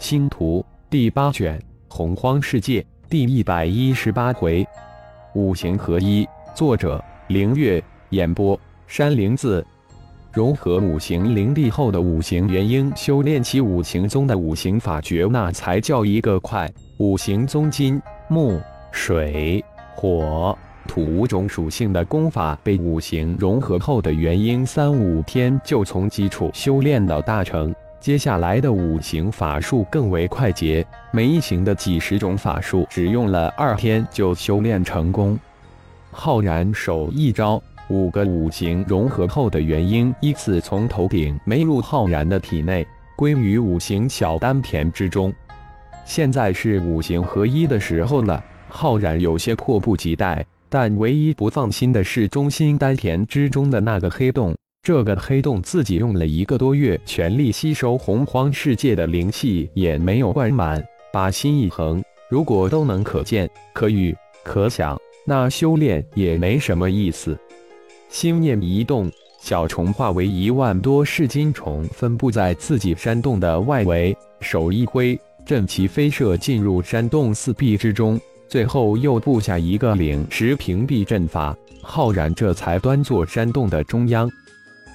星图第八卷洪荒世界第一百一十八回，五行合一。作者：凌月。演播：山灵子。融合五行灵力后的五行元婴，修炼起五行宗的五行法诀，那才叫一个快。五行宗金、木、水、火、土五种属性的功法被五行融合后的元婴，三五天就从基础修炼到大成。接下来的五行法术更为快捷，每一行的几十种法术只用了二天就修炼成功。浩然手一招，五个五行融合后的元婴依次从头顶没入浩然的体内，归于五行小丹田之中。现在是五行合一的时候了，浩然有些迫不及待，但唯一不放心的是中心丹田之中的那个黑洞。这个黑洞自己用了一个多月，全力吸收洪荒世界的灵气也没有灌满。把心一横，如果都能可见、可遇、可想，那修炼也没什么意思。心念一动，小虫化为一万多噬金虫，分布在自己山洞的外围。手一挥，阵旗飞射进入山洞四壁之中，最后又布下一个领石屏蔽阵法。浩然这才端坐山洞的中央。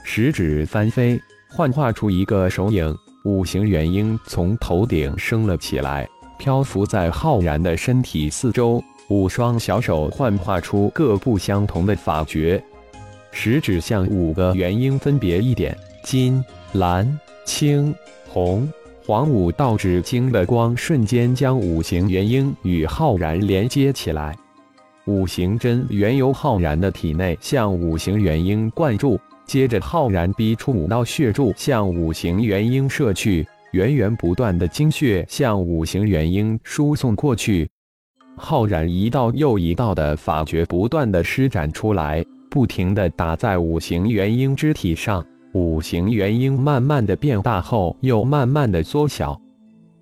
食指翻飞，幻化出一个手影，五行元婴从头顶升了起来，漂浮在浩然的身体四周。五双小手幻化出各不相同的法诀，食指向五个元婴分别一点，金、蓝、青、红、黄五道指经的光瞬间将五行元婴与浩然连接起来。五行针原由浩然的体内向五行元婴灌注。接着，浩然逼出五道血柱向五行元婴射去，源源不断的精血向五行元婴输送过去。浩然一道又一道的法诀不断的施展出来，不停的打在五行元婴肢体上。五行元婴慢慢的变大后，又慢慢的缩小。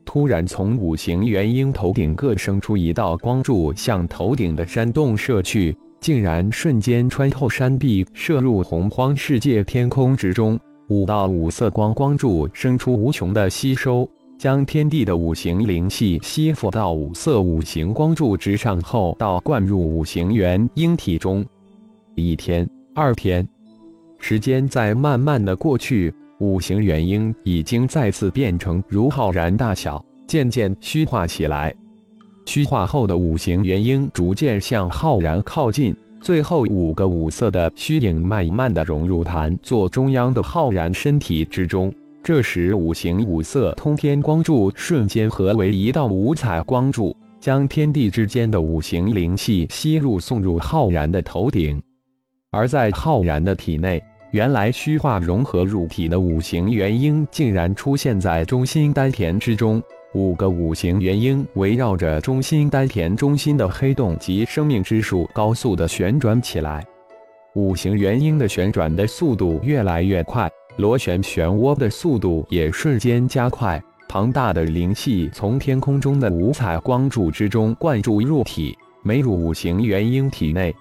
突然，从五行元婴头顶各生出一道光柱，向头顶的山洞射去。竟然瞬间穿透山壁，射入洪荒世界天空之中。五道五色光光柱生出无穷的吸收，将天地的五行灵气吸附到五色五行光柱之上后，到灌入五行元婴体中。一天，二天，时间在慢慢的过去，五行元婴已经再次变成如浩然大小，渐渐虚化起来。虚化后的五行元婴逐渐向浩然靠近，最后五个五色的虚影慢慢的融入坛座中央的浩然身体之中。这时，五行五色通天光柱瞬间合为一道五彩光柱，将天地之间的五行灵气吸入，送入浩然的头顶。而在浩然的体内，原来虚化融合入体的五行元婴竟然出现在中心丹田之中。五个五行元婴围绕着中心丹田中心的黑洞及生命之树高速的旋转起来，五行元婴的旋转的速度越来越快，螺旋漩涡的速度也瞬间加快。庞大的灵气从天空中的五彩光柱之中灌注入体，没入五行元婴体内。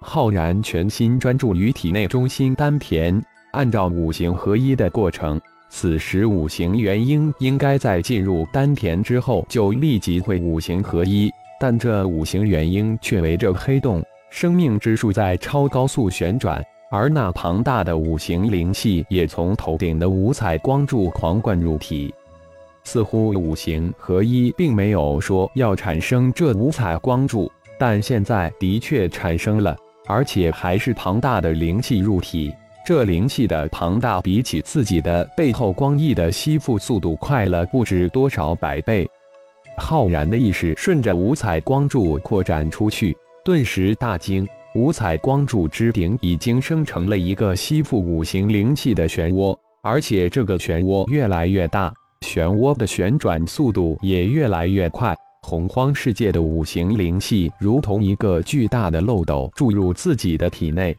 浩然全心专注于体内中心丹田，按照五行合一的过程。此时五行元婴应该在进入丹田之后就立即会五行合一，但这五行元婴却围着黑洞，生命之树在超高速旋转，而那庞大的五行灵气也从头顶的五彩光柱狂灌入体，似乎五行合一并没有说要产生这五彩光柱，但现在的确产生了，而且还是庞大的灵气入体。这灵气的庞大，比起自己的背后光翼的吸附速度快了不知多少百倍。浩然的意识顺着五彩光柱扩展出去，顿时大惊：五彩光柱之顶已经生成了一个吸附五行灵气的漩涡，而且这个漩涡越来越大，漩涡的旋转速度也越来越快。洪荒世界的五行灵气如同一个巨大的漏斗，注入自己的体内。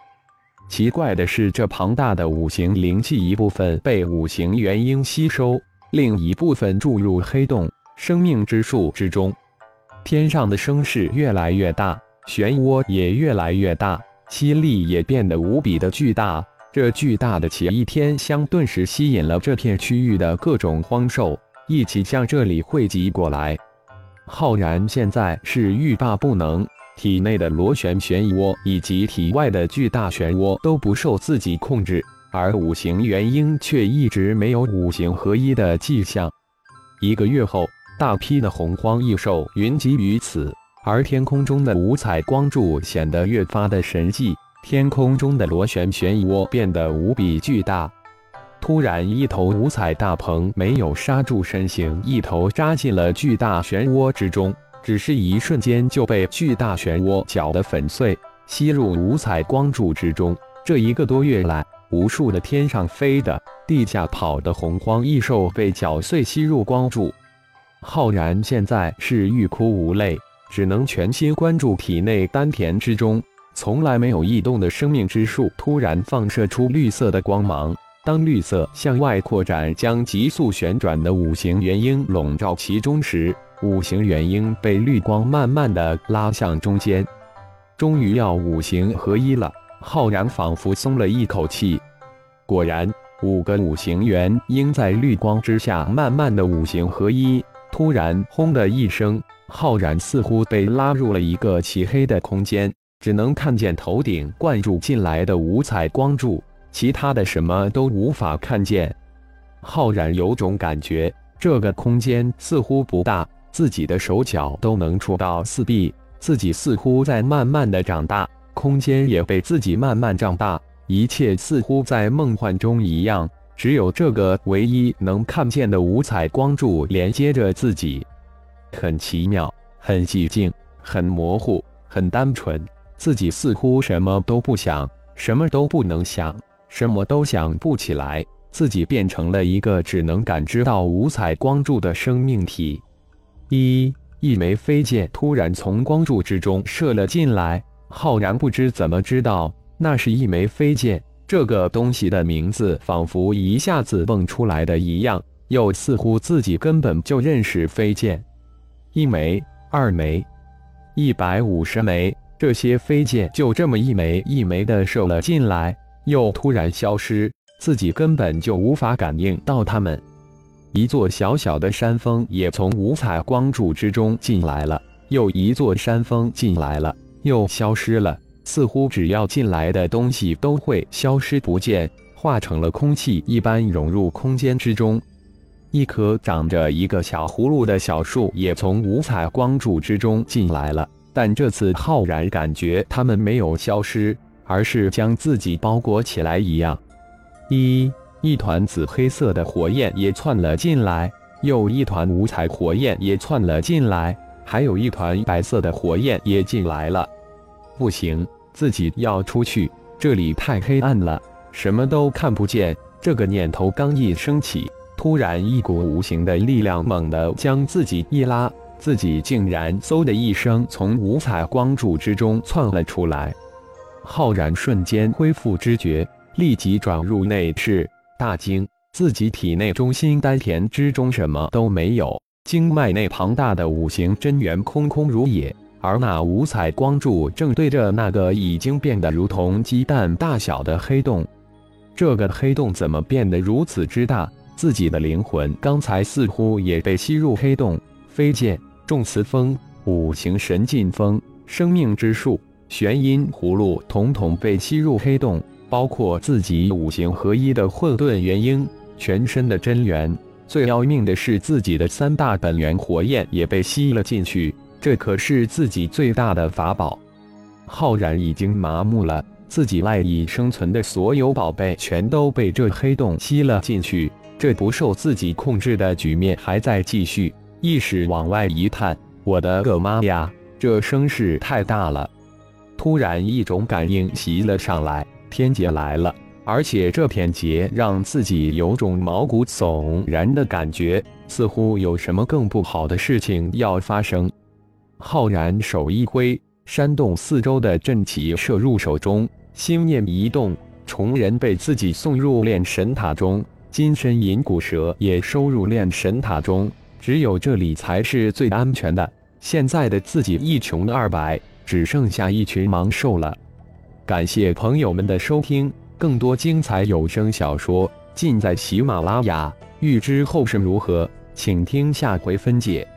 奇怪的是，这庞大的五行灵气一部分被五行元婴吸收，另一部分注入黑洞生命之树之中。天上的声势越来越大，漩涡也越来越大，吸力也变得无比的巨大。这巨大的奇异天香顿时吸引了这片区域的各种荒兽，一起向这里汇集过来。浩然现在是欲罢不能，体内的螺旋漩涡以及体外的巨大漩涡都不受自己控制，而五行元婴却一直没有五行合一的迹象。一个月后，大批的洪荒异兽云集于此，而天空中的五彩光柱显得越发的神迹，天空中的螺旋漩涡变得无比巨大。突然，一头五彩大鹏没有刹住身形，一头扎进了巨大漩涡之中。只是一瞬间就被巨大漩涡搅得粉碎，吸入五彩光柱之中。这一个多月来，无数的天上飞的、地下跑的洪荒异兽被搅碎，吸入光柱。浩然现在是欲哭无泪，只能全心关注体内丹田之中从来没有异动的生命之树，突然放射出绿色的光芒。当绿色向外扩展，将急速旋转的五行元婴笼罩其中时，五行元婴被绿光慢慢的拉向中间，终于要五行合一了。浩然仿佛松了一口气。果然，五个五行元婴在绿光之下慢慢的五行合一。突然，轰的一声，浩然似乎被拉入了一个漆黑的空间，只能看见头顶灌注进来的五彩光柱。其他的什么都无法看见，浩然有种感觉，这个空间似乎不大，自己的手脚都能触到四壁，自己似乎在慢慢的长大，空间也被自己慢慢长大，一切似乎在梦幻中一样，只有这个唯一能看见的五彩光柱连接着自己，很奇妙，很寂静，很模糊，很单纯，自己似乎什么都不想，什么都不能想。什么都想不起来，自己变成了一个只能感知到五彩光柱的生命体。一一枚飞剑突然从光柱之中射了进来，浩然不知怎么知道那是一枚飞剑。这个东西的名字仿佛一下子蹦出来的一样，又似乎自己根本就认识飞剑。一枚，二枚，一百五十枚，这些飞剑就这么一枚一枚的射了进来。又突然消失，自己根本就无法感应到它们。一座小小的山峰也从五彩光柱之中进来了，又一座山峰进来了，又消失了。似乎只要进来的东西都会消失不见，化成了空气一般融入空间之中。一棵长着一个小葫芦的小树也从五彩光柱之中进来了，但这次浩然感觉它们没有消失。而是将自己包裹起来一样。一一团紫黑色的火焰也窜了进来，又一团五彩火焰也窜了进来，还有一团白色的火焰也进来了。不行，自己要出去，这里太黑暗了，什么都看不见。这个念头刚一升起，突然一股无形的力量猛地将自己一拉，自己竟然嗖的一声从五彩光柱之中窜了出来。浩然瞬间恢复知觉，立即转入内室，大惊：自己体内中心丹田之中什么都没有，经脉内庞大的五行真元空空如也，而那五彩光柱正对着那个已经变得如同鸡蛋大小的黑洞。这个黑洞怎么变得如此之大？自己的灵魂刚才似乎也被吸入黑洞。飞剑、重磁风、五行神劲风、生命之树。玄阴葫芦统统被吸入黑洞，包括自己五行合一的混沌元婴，全身的真元。最要命的是，自己的三大本源火焰也被吸了进去。这可是自己最大的法宝。浩然已经麻木了，自己赖以生存的所有宝贝全都被这黑洞吸了进去。这不受自己控制的局面还在继续。意识往外一探，我的个妈呀，这声势太大了！突然，一种感应袭了上来，天劫来了！而且这片劫让自己有种毛骨悚然的感觉，似乎有什么更不好的事情要发生。浩然手一挥，山洞四周的阵旗射入手中，心念一动，虫人被自己送入炼神塔中，金身银骨蛇也收入炼神塔中，只有这里才是最安全的。现在的自己一穷二白。只剩下一群盲兽了。感谢朋友们的收听，更多精彩有声小说尽在喜马拉雅。欲知后事如何，请听下回分解。